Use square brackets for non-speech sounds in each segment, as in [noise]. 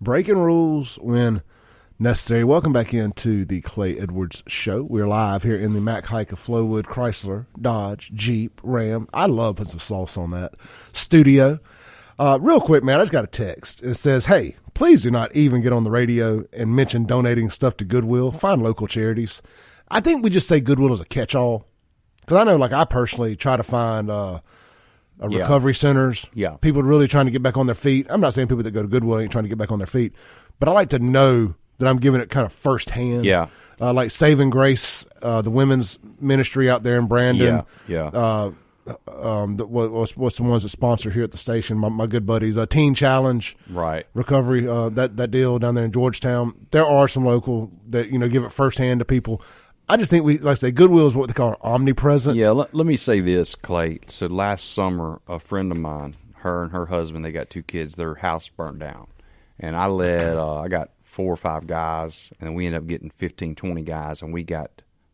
breaking rules when necessary. Welcome back into the Clay Edwards Show. We're live here in the Mac Haik of Flowood Chrysler, Dodge, Jeep, Ram. I love putting some sauce on that studio. Uh, real quick, man, I just got a text. It says, "Hey, please do not even get on the radio and mention donating stuff to Goodwill. Find local charities." I think we just say Goodwill is a catch-all because I know, like, I personally try to find. Uh, uh, Yeah. recovery centers. Yeah. People really trying to get back on their feet. I'm not saying people that go to Goodwill ain't trying to get back on their feet, but I like to know that I'm giving it kind of firsthand. Yeah. Uh, like Saving Grace, uh, the women's ministry out there in Brandon. Yeah, yeah. Uh, um, the, what, what's, what's the ones that sponsor here at the station? My, my good buddies, uh, Teen Challenge, Right. recovery, uh, that that deal down there in Georgetown. There are some local that you know give it firsthand to people. I just think we like I say Goodwill is what they call omnipresent. Yeah, let, let me say this, Clay. So last summer, a friend of mine, her and her husband, they got two kids. Their house burned down, and I led. Uh, I got four or five guys, and we ended up getting 15, 20 guys, and we got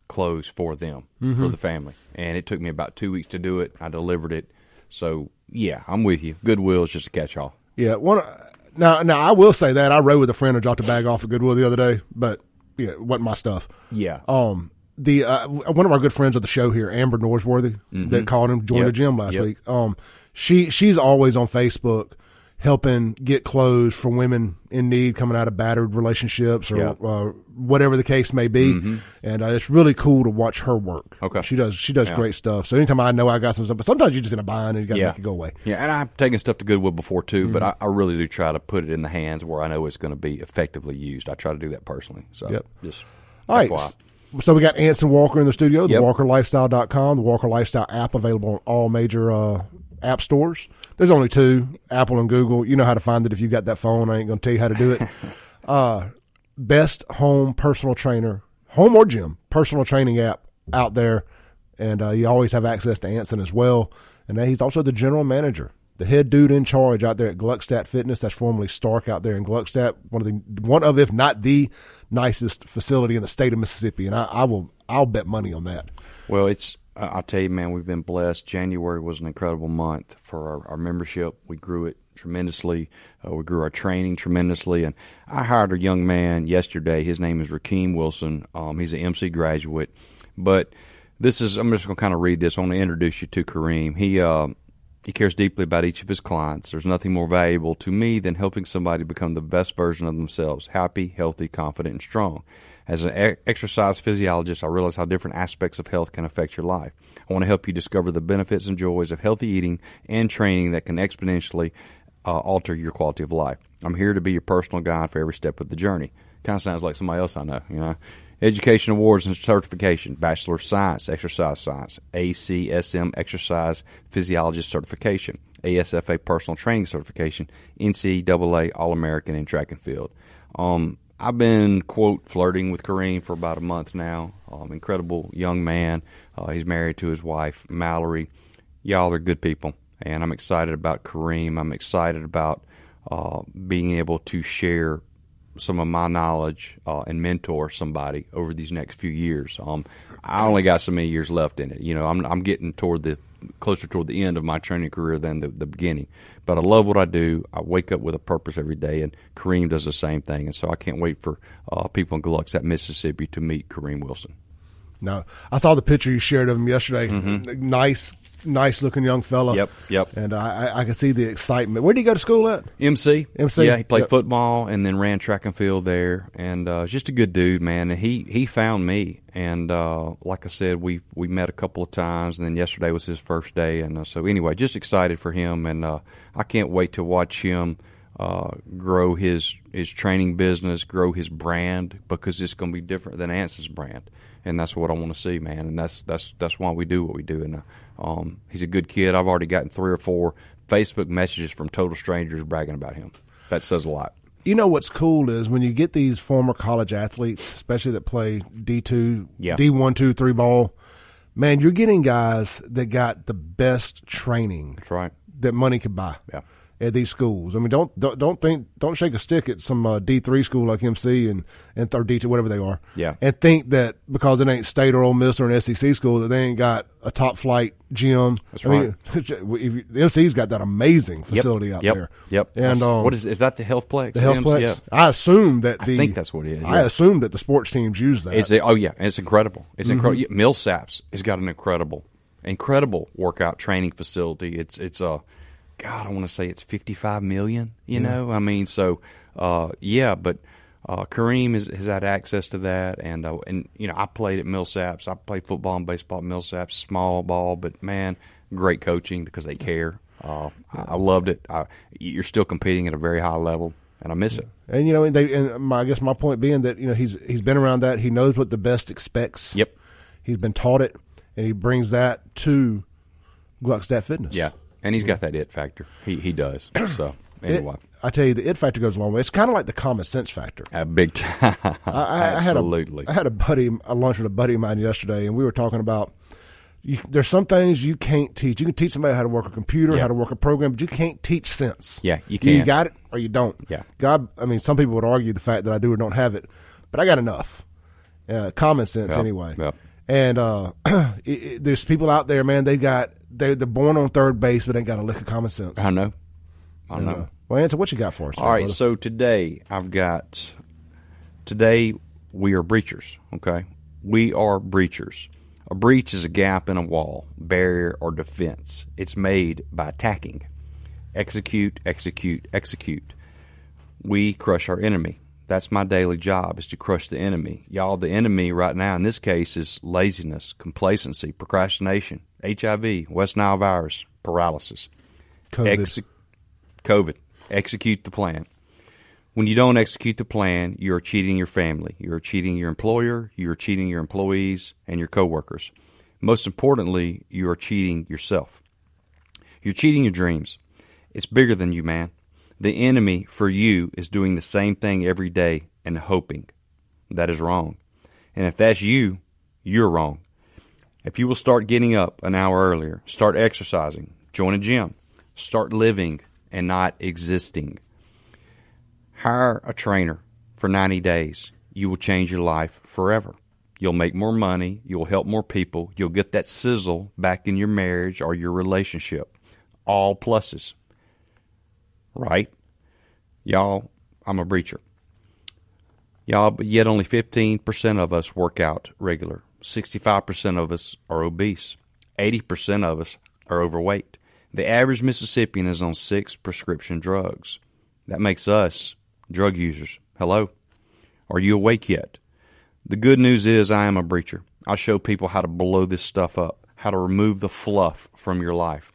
clothes for them for the family. And it took me about two weeks to do it. I delivered it. So yeah, I'm with you. Goodwill is just a catch-all. Yeah, one. Now, now I will say that I rode with a friend and dropped a bag off at Goodwill the other day, but yeah, it wasn't my stuff. Yeah. Um, the uh, one of our good friends of the show here, Amber Norsworthy, that called him joined Yep. the gym last Yep. week. Um, she she's always on Facebook helping get clothes for women in need coming out of battered relationships or Yeah. uh, whatever the case may be, and uh, it's really cool to watch her work. Okay. she does she does Yeah. great stuff. So anytime I know I got some stuff, but sometimes you're just in a bind and you got to Yeah. make it go away. Yeah, and I've taken stuff to Goodwill before too, but I, Mm-hmm. I really do try to put it in the hands where I know it's going to be effectively used. I try to do that personally. So Yep. just All right. FYI. So we got Anson Walker in the studio, the Yep. walkerlifestyle.com, the Walker Lifestyle app available on all major uh, app stores. There's only two, Apple and Google. You know how to find it if you got that phone. I ain't going to tell you how to do it. [laughs] uh, best home personal trainer, home or gym, personal training app out there. And uh, you always have access to Anson as well. And he's also the general manager, the head dude in charge out there at Gluckstadt Fitness. That's formerly Stark out there in Gluckstadt, one of the one of if not the nicest facility in the state of Mississippi. And I, I will I'll bet money on that. Well, it's I'll tell you, man, we've been blessed. January was an incredible month for our, our membership. We grew it tremendously. Uh, we grew our training tremendously, and I hired a young man yesterday. His name is Rakeem Wilson. Um, he's an MC graduate, but this is I'm just going to kind of read this. I want to introduce you to Kareem. He uh, he cares deeply about each of his clients. There's nothing more valuable to me than helping somebody become the best version of themselves happy, healthy, confident, and strong. As an exercise physiologist, I realize how different aspects of health can affect your life. I want to help you discover the benefits and joys of healthy eating and training that can exponentially uh, alter your quality of life. I'm here to be your personal guide for every step of the journey. Kind of sounds like somebody else I know, you know. Education awards and certification: Bachelor of Science, Exercise Science, ACSM Exercise Physiologist certification, ASFA Personal Training certification, NCAA All American in track and field. Um, I've been quote flirting with Kareem for about a month now. Um, incredible young man. Uh, he's married to his wife Mallory. Y'all are good people, and I'm excited about Kareem. I'm excited about uh, being able to share some of my knowledge uh, and mentor somebody over these next few years. Um, I only got so many years left in it. You know, I'm I'm getting toward the closer toward the end of my training career than the, the beginning. But I love what I do. I wake up with a purpose every day, and Kareem does the same thing. And so I can't wait for uh, people in Gluckstadt, Mississippi, to meet Kareem Wilson. No, I saw the picture you shared of him yesterday. Nice, nice looking young fella. Mm-hmm. Yep, yep. And I, I, I can see the excitement. Where did he go to school at? MC. MC? Yeah, he played Yep. football and then ran track and field there, and uh, just a good dude, man. And he he found me, and uh, like I said, we we met a couple of times, and then yesterday was his first day, and uh, so anyway, just excited for him, and uh, I can't wait to watch him. Uh, grow his his training business, grow his brand because it's going to be different than Anson's brand, and that's what I want to see, man. And that's that's that's why we do what we do. And uh, um, he's a good kid. I've already gotten three or four Facebook messages from total strangers bragging about him. That says a lot. You know what's cool is when you get these former college athletes, especially that play D two. D one, two, three ball. Man, you're getting guys that got the best training That's right. that money could buy. Yeah. At these schools. I mean, don't don't, don't think don't shake a stick at some uh, D three school like MC and and or D two whatever they are. Yeah. and think that because it ain't state or Ole Miss or an SEC school that they ain't got a top flight gym. That's I mean, you- the MC's got that amazing Yep. facility out yep. there. Yep. and um, what is is that the healthplex? the healthplex? Yeah. I assume that the think that's what it is, I assume that the sports teams use that. It's a, oh yeah, it's incredible. It's Mm-hmm. incredible. Millsaps has got an incredible, incredible workout training facility. It's it's a, God, I want to say it's fifty five million. You know, I mean, so uh, yeah, but uh, Kareem has, has had access to that, and uh, and you know, I played at Millsaps. I played football and baseball at Millsaps, small ball, but man, great coaching because they care. Uh, I, I loved it. I, you're still competing at a very high level, and I miss it. And you know, they and my I guess my point being that you know he's he's been around that. He knows what the best expects. Yep. He's been taught it, and he brings that to Gluckstadt Fitness. Yeah, and he's got that it factor. He he does. [clears throat] So It- anyway. I tell you, the it factor goes a long way. It's kind of like the common sense factor. A big time. [laughs] I, I, I had a, Absolutely. I had a buddy, a lunch with a buddy of mine yesterday, and we were talking about. You, there's some things you can't teach. You can teach somebody how to work a computer, Yeah. how to work a program, but you can't teach sense. Yeah, you You can't. got it or you don't. Yeah. God, I mean, some people would argue the fact that I do or don't have it, but I got enough. Uh, common sense, Yeah, anyway. yeah. And uh, [clears throat] it, it, there's people out there, man. They got they they're born on third base, but they ain't got a lick of common sense. I know. I And, know. uh, well, Anson what you got for us. All right, brother? so today I've got today we are breachers, okay? We are breachers. A breach is a gap in a wall, barrier, or defense. It's made by attacking. Execute, execute, execute. We crush our enemy. That's my daily job is to crush the enemy. Y'all, the enemy right now in this case is laziness, complacency, procrastination, HIV, West Nile virus, paralysis. COVID. Exe- COVID. Execute the plan. When you don't execute the plan, you're cheating your family. You're cheating your employer. You're cheating your employees and your coworkers. Most importantly, you are cheating yourself. You're cheating your dreams. It's bigger than you, man. The enemy for you is doing the same thing every day and hoping. That is wrong. And if that's you, you're wrong. If you will start getting up an hour earlier, start exercising, join a gym, start living and not existing. Hire a trainer for 90 days. You will change your life forever. You'll make more money. You'll help more people. You'll get that sizzle back in your marriage or your relationship. All pluses. Right? Y'all, I'm a breacher. Y'all, but yet only 15% of us work out regular. 65% of us are obese. 80% of us are overweight. The average Mississippian is on six prescription drugs. That makes us drug users. Hello? Are you awake yet? The good news is I am a breacher. I show people how to blow this stuff up, how to remove the fluff from your life.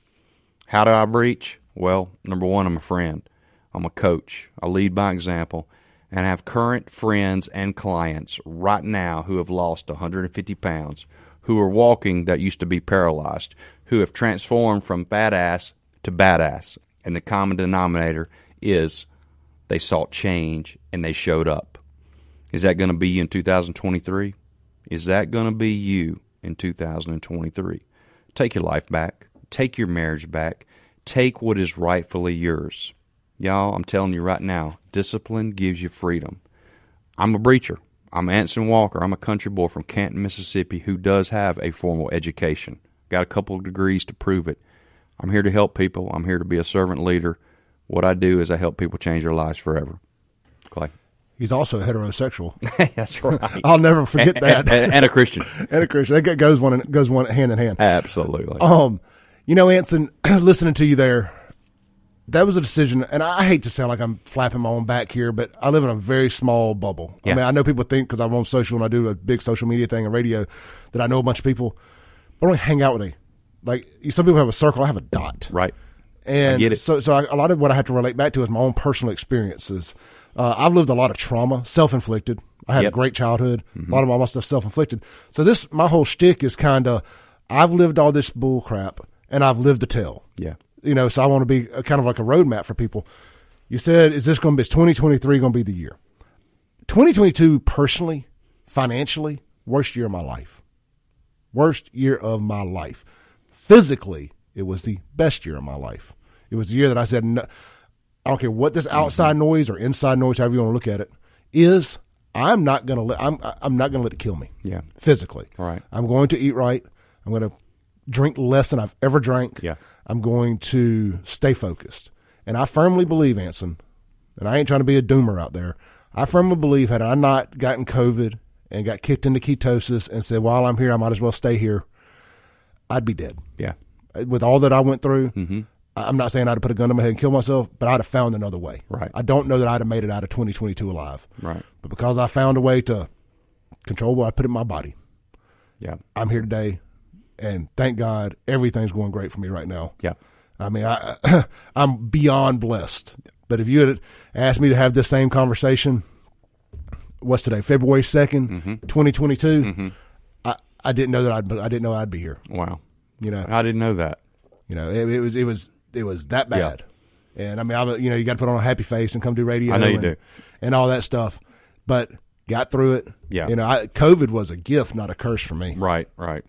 How do I breach? Well, number one, I'm a friend. I'm a coach. I lead by example and I have current friends and clients right now who have lost 150 pounds, who are walking that used to be paralyzed, who have transformed from badass to badass. And the common denominator is they sought change and they showed up. Is that going to be you in 2023? Is that going to be you in 2023? Take your life back. Take your marriage back. Take what is rightfully yours. Y'all, I'm telling you right now, discipline gives you freedom. I'm a breacher. I'm Anson Walker. I'm a country boy from Canton, Mississippi who does have a formal education. Got a couple of degrees to prove it. I'm here to help people. I'm here to be a servant leader. What I do is I help people change their lives forever. Clay. He's also heterosexual. [laughs] That's right. I'll never forget [laughs] that. and, and a Christian. [laughs] and a Christian. That goes one goes one hand in hand. Absolutely. Um, you know, Anson, [clears throat] listening to you there, that was a decision, and I hate to sound like I'm flapping my own back here, but I live in a very small bubble. Yeah. I mean, I know people think because I'm on social and I do a big social media thing and radio that I know a bunch of people, but I don't hang out with them. Like some people have a circle, I have a dot. right. And get it. so, so I, a lot of what I have to relate back to is my own personal experiences. Uh, I've lived a lot of trauma, self-inflicted. I had Yep. a great childhood. A lot of all my stuff self-inflicted. So this, my whole shtick is kind of, I've lived all this bull crap, and I've lived to tell. Yeah. You know, so I want to be kind of like a roadmap for people. You said, is this going to be, is 2023 going to be the year? 2022, personally, financially, worst year of my life. Worst year of my life. Physically, it was the best year of my life. It was the year that I said, no, I don't care what this mm-hmm. outside noise or inside noise, however you want to look at it, is. I'm not gonna let I'm I'm not gonna let it kill me. Yeah. physically. Right. I'm going to eat right. I'm going to drink less than I've ever drank. Yeah. I'm going to stay focused. And I firmly believe, Anson, and I ain't trying to be a doomer out there. I firmly believe had I not gotten COVID and got kicked into ketosis and said, while I'm here, I might as well stay here, I'd be dead. Yeah. With all that I went through, mm-hmm. I'm not saying I'd have put a gun to my head and kill myself, but I'd have found another way. Right. I don't know that I'd have made it out of 2022 alive. Right. But because I found a way to control what I put in my body, Yeah. I'm here today, and thank God everything's going great for me right now. Yeah. I mean, I [clears throat] I'm beyond blessed. But if you had asked me to have this same conversation, what's today? February 2nd mm-hmm. twenty twenty two. Mm-hmm. I I didn't know that I'd I didn't know I'd be here. Wow. You know, I didn't know that. you know, it, it was it was it was that bad. And I mean, I you know, you got to put on a happy face and come do radio. I know you and, do. and all that stuff. But got through it. Yeah. you know, I, COVID was a gift, not a curse for me. Right, right.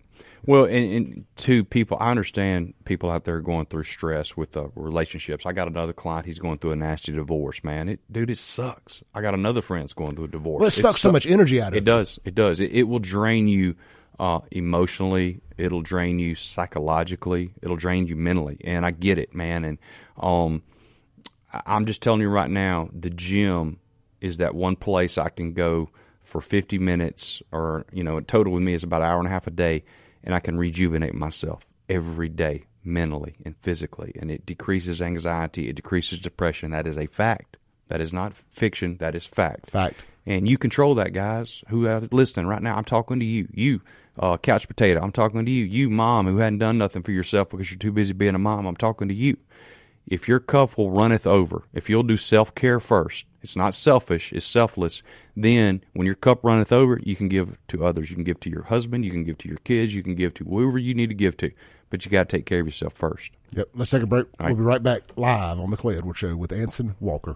Well, and, and to people, I understand people out there going through stress with uh, relationships. I got another client; he's going through a nasty divorce. Man, it, dude, it sucks. I got another friend that's going through a divorce. Well, it sucks so much energy out of It it. does. It does. It, it will drain you uh, emotionally. It'll drain you psychologically. It'll drain you mentally. And I get it, man. And um, I'm just telling you right now, the gym is that one place I can go for 50 minutes, or you know, a total with me is about an hour and a half a day, and I can rejuvenate myself every day, mentally and physically, and it decreases anxiety, it decreases depression. That is a fact. That is not fiction. That is fact. Fact. And you control that, guys who are listening right now. I'm talking to you. You, uh, couch potato. I'm talking to you. You, mom, who hadn't done nothing for yourself because you're too busy being a mom. I'm talking to you. If your cup will runneth over, if you'll do self care first, it's not selfish, it's selfless. Then, when your cup runneth over, you can give to others. You can give to your husband, you can give to your kids, you can give to whoever you need to give to. But you got to take care of yourself first. Yep. Let's take a break. right. We'll be right back live on the Clay Edwards Show with Anson Walker.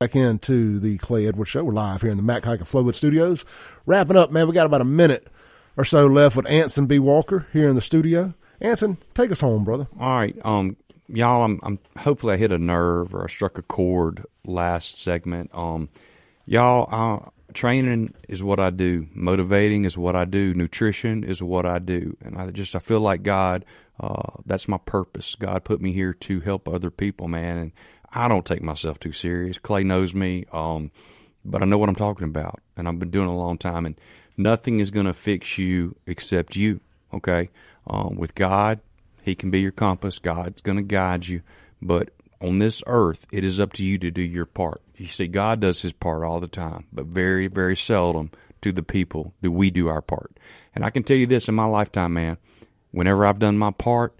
Back into the Clay Edwards Show. We're live here in the Mac Haik and Flowood Studios. Wrapping up, man. We got about a minute or so left with Anson B. Walker here in the studio. Anson, take us home, brother. All right, um, y'all. I'm, I'm hopefully I hit a nerve or I struck a chord last segment. Um, y'all, uh, training is what I do. Motivating is what I do. Nutrition is what I do, and I just I feel like God. Uh, that's my purpose. God put me here to help other people, man, and I don't take myself too serious. Clay knows me, um, but I know what I'm talking about, and I've been doing it a long time, and nothing is going to fix you except you. Okay, um, with God, He can be your compass. God's going to guide you, but on this earth, it is up to you to do your part. You see, God does His part all the time, but very, very seldom to the people do we do our part. And I can tell you this in my lifetime, man. Whenever I've done my part,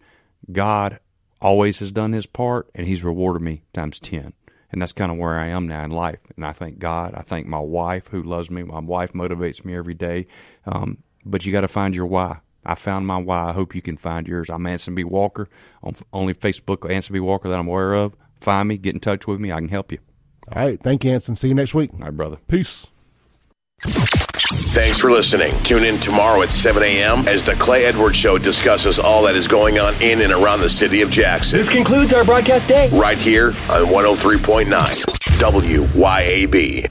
God always has done his part and he's rewarded me times 10 and that's kind of where i am now in life and i thank god i thank my wife who loves me my wife motivates me every day um, but you got to find your why i found my why i hope you can find yours i'm anson b walker on only facebook anson b walker that i'm aware of find me get in touch with me i can help you All right. Thank you, Anson. See you next week. all right brother Peace. Thanks for listening. Tune in tomorrow at 7 a.m. as the Clay Edwards Show discusses all that is going on in and around the city of Jackson. This concludes our broadcast day. Right here on 103.9 WYAB.